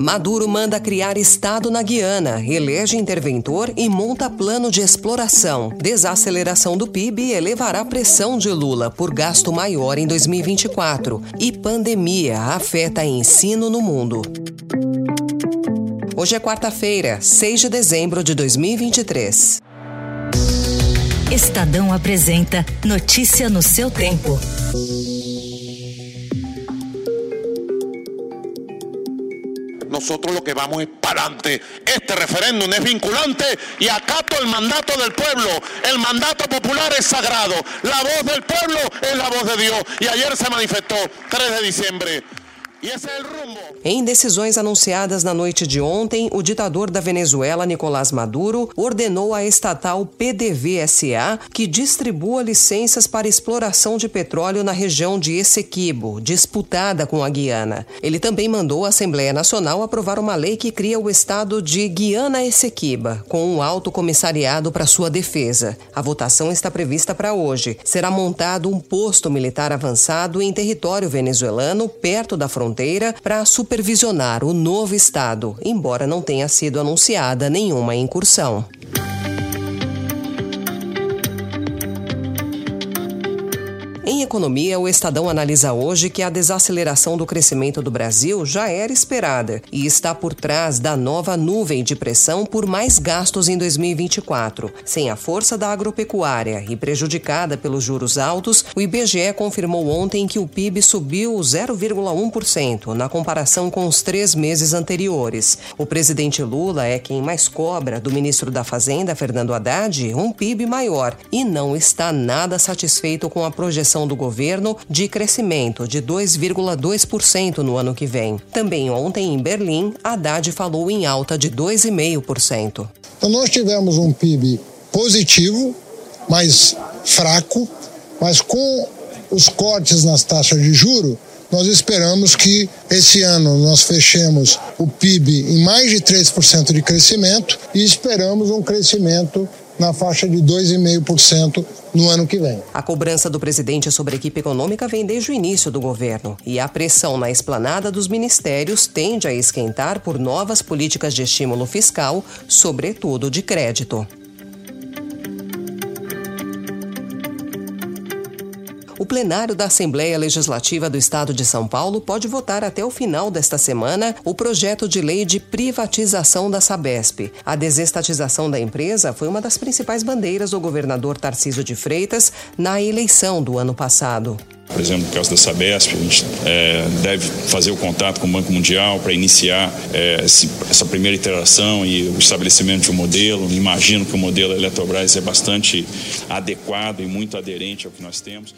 Maduro manda criar Estado na Guiana, elege interventor e monta plano de exploração. Desaceleração do PIB elevará pressão de Lula por gasto maior em 2024. E pandemia afeta ensino no mundo. Hoje é quarta-feira, 6 de dezembro de 2023. Estadão apresenta Notícia no seu tempo. Nosotros lo que vamos es para adelante. Este referéndum es vinculante y acato el mandato del pueblo. El mandato popular es sagrado. La voz del pueblo es la voz de Dios. Y ayer se manifestó 3 de diciembre. Em decisões anunciadas na noite de ontem, o ditador da Venezuela, Nicolás Maduro, ordenou à estatal PDVSA que distribua licenças para exploração de petróleo na região de Essequibo, disputada com a Guiana. Ele também mandou a Assembleia Nacional aprovar uma lei que cria o estado de Guiana-Essequiba, com um alto comissariado para sua defesa. A votação está prevista para hoje. Será montado um posto militar avançado em território venezuelano, perto da fronteira fronteira para supervisionar o novo estado, embora não tenha sido anunciada nenhuma incursão. Em economia, o Estadão analisa hoje que a desaceleração do crescimento do Brasil já era esperada e está por trás da nova nuvem de pressão por mais gastos em 2024. Sem a força da agropecuária e prejudicada pelos juros altos, o IBGE confirmou ontem que o PIB subiu 0,1% na comparação com os três meses anteriores. O presidente Lula é quem mais cobra do ministro da Fazenda, Fernando Haddad, um PIB maior e não está nada satisfeito com a projeção do governo de crescimento de 2,2% no ano que vem. Também ontem, em Berlim, Haddad falou em alta de 2,5%. Então, nós tivemos um PIB positivo, mas fraco, mas com os cortes nas taxas de juro, nós esperamos que esse ano nós fechemos o PIB em mais de 3% de crescimento e esperamos um crescimento na faixa de 2,5% no ano que vem. A cobrança do presidente sobre a equipe econômica vem desde o início do governo e a pressão na esplanada dos ministérios tende a esquentar por novas políticas de estímulo fiscal, sobretudo de crédito. Plenário da Assembleia Legislativa do Estado de São Paulo pode votar até o final desta semana o projeto de lei de privatização da Sabesp. A desestatização da empresa foi uma das principais bandeiras do governador Tarciso de Freitas na eleição do ano passado. Por exemplo, no caso da Sabesp, a gente é, deve fazer o contato com o Banco Mundial para iniciar é, esse, essa primeira iteração e o estabelecimento de um modelo. Imagino que o modelo Eletrobras é bastante adequado e muito aderente ao que nós temos.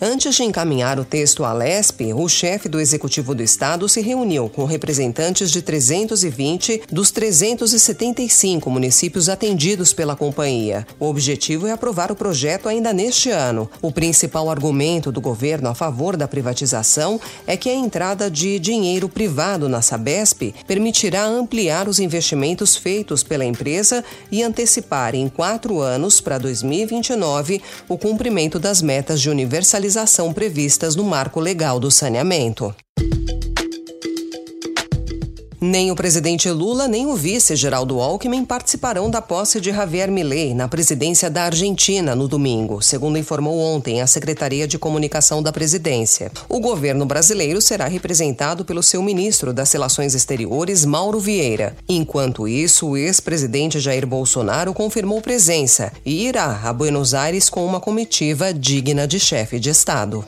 Antes de encaminhar o texto à LESP, o chefe do Executivo do Estado se reuniu com representantes de 320 dos 375 municípios atendidos pela companhia. O objetivo é aprovar o projeto ainda neste ano. O principal argumento do governo a favor da privatização é que a entrada de dinheiro privado na Sabesp permitirá ampliar os investimentos feitos pela empresa e antecipar em quatro anos, para 2029, o cumprimento das metas de universalização fiscalização previstas no marco legal do saneamento. Nem o presidente Lula nem o vice Geraldo Alckmin participarão da posse de Javier Milei na presidência da Argentina no domingo, segundo informou ontem a Secretaria de Comunicação da Presidência. O governo brasileiro será representado pelo seu ministro das Relações Exteriores, Mauro Vieira. Enquanto isso, o ex-presidente Jair Bolsonaro confirmou presença e irá a Buenos Aires com uma comitiva digna de chefe de Estado.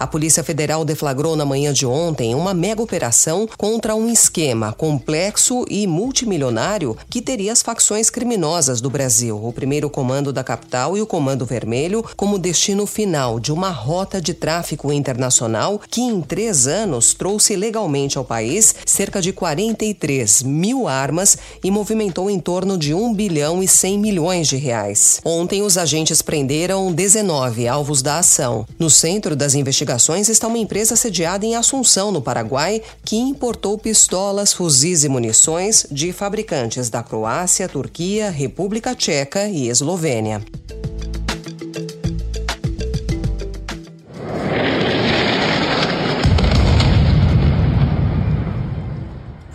A Polícia Federal deflagrou na manhã de ontem uma mega operação contra um esquema complexo e multimilionário que teria as facções criminosas do Brasil, o primeiro comando da capital e o Comando Vermelho, como destino final de uma rota de tráfico internacional que, em três anos, trouxe legalmente ao país cerca de 43 mil armas e movimentou em torno de 1 bilhão e 100 milhões de reais. Ontem, os agentes prenderam 19 alvos da ação. No centro das investigações está uma empresa sediada em Assunção, no Paraguai, que importou pistolas, fuzis e munições de fabricantes da Croácia, Turquia, República Tcheca e Eslovênia.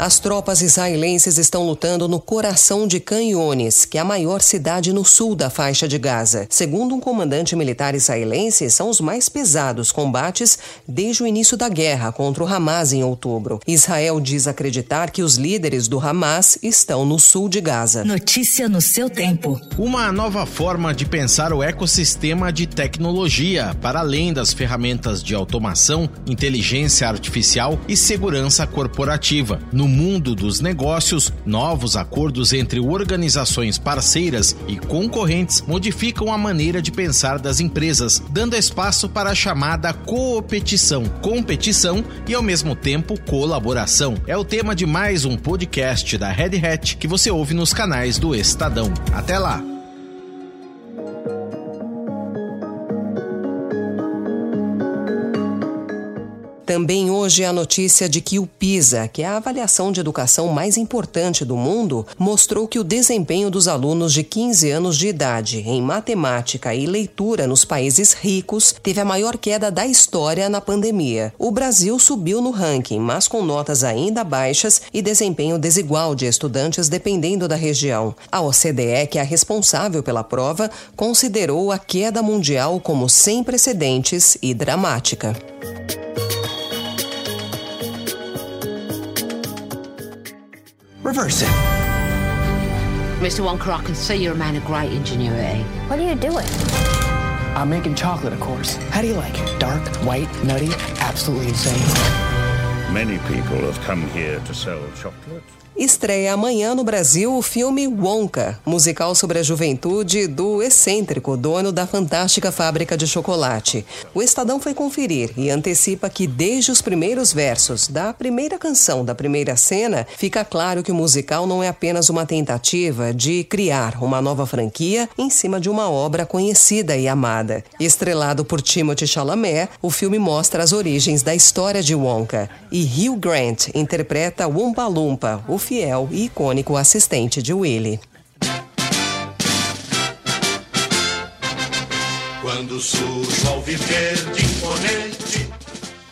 As tropas israelenses estão lutando no coração de Canyones, que é a maior cidade no sul da faixa de Gaza. Segundo um comandante militar israelense, são os mais pesados combates desde o início da guerra contra o Hamas em outubro. Israel diz acreditar que os líderes do Hamas estão no sul de Gaza. Notícia no seu tempo. Uma nova forma de pensar o ecossistema de tecnologia, para além das ferramentas de automação, inteligência artificial e segurança corporativa. No no mundo dos negócios, novos acordos entre organizações parceiras e concorrentes modificam a maneira de pensar das empresas, dando espaço para a chamada coopetição, competição e ao mesmo tempo colaboração. É o tema de mais um podcast da Red Hat que você ouve nos canais do Estadão. Até lá! Também hoje a notícia de que o PISA, que é a avaliação de educação mais importante do mundo, mostrou que o desempenho dos alunos de 15 anos de idade em matemática e leitura nos países ricos teve a maior queda da história na pandemia. O Brasil subiu no ranking, mas com notas ainda baixas e desempenho desigual de estudantes dependendo da região. A OCDE, que é a responsável pela prova, considerou a queda mundial como sem precedentes e dramática. Reverse it. Mr. Wonker, I can see you're a man of great ingenuity. What are you doing? I'm making chocolate, of course. How do you like it? Dark, white, nutty, absolutely insane. Many people have come here to sell chocolate. Estreia amanhã no Brasil o filme Wonka, musical sobre a juventude do excêntrico dono da fantástica fábrica de chocolate. O Estadão foi conferir e antecipa que desde os primeiros versos da primeira canção da primeira cena, fica claro que o musical não é apenas uma tentativa de criar uma nova franquia em cima de uma obra conhecida e amada. Estrelado por Timothy Chalamet, o filme mostra as origens da história de Wonka e Hugh Grant interpreta Wumpa Lumpa, o fiel e icônico assistente de Willie. Quando surge ao viver de imponente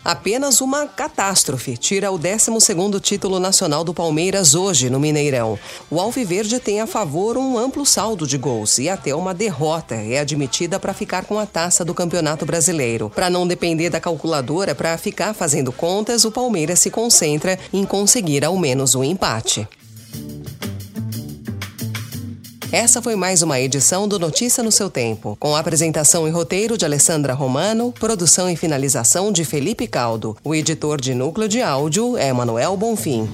Apenas uma catástrofe tira o 12º título nacional do Palmeiras hoje no Mineirão. O Alviverde tem a favor um amplo saldo de gols e até uma derrota é admitida para ficar com a taça do Campeonato Brasileiro. Para não depender da calculadora para ficar fazendo contas, o Palmeiras se concentra em conseguir ao menos um empate. Essa foi mais uma edição do Notícia no seu tempo, com apresentação e roteiro de Alessandra Romano, produção e finalização de Felipe Caldo. O editor de núcleo de áudio é Manuel Bonfim.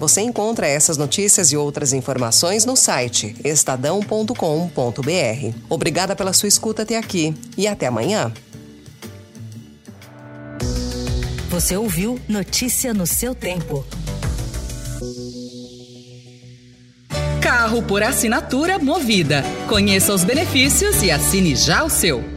Você encontra essas notícias e outras informações no site estadão.com.br. Obrigada pela sua escuta até aqui e até amanhã. Você ouviu Notícia no seu tempo. Carro por assinatura movida. Conheça os benefícios e assine já o seu.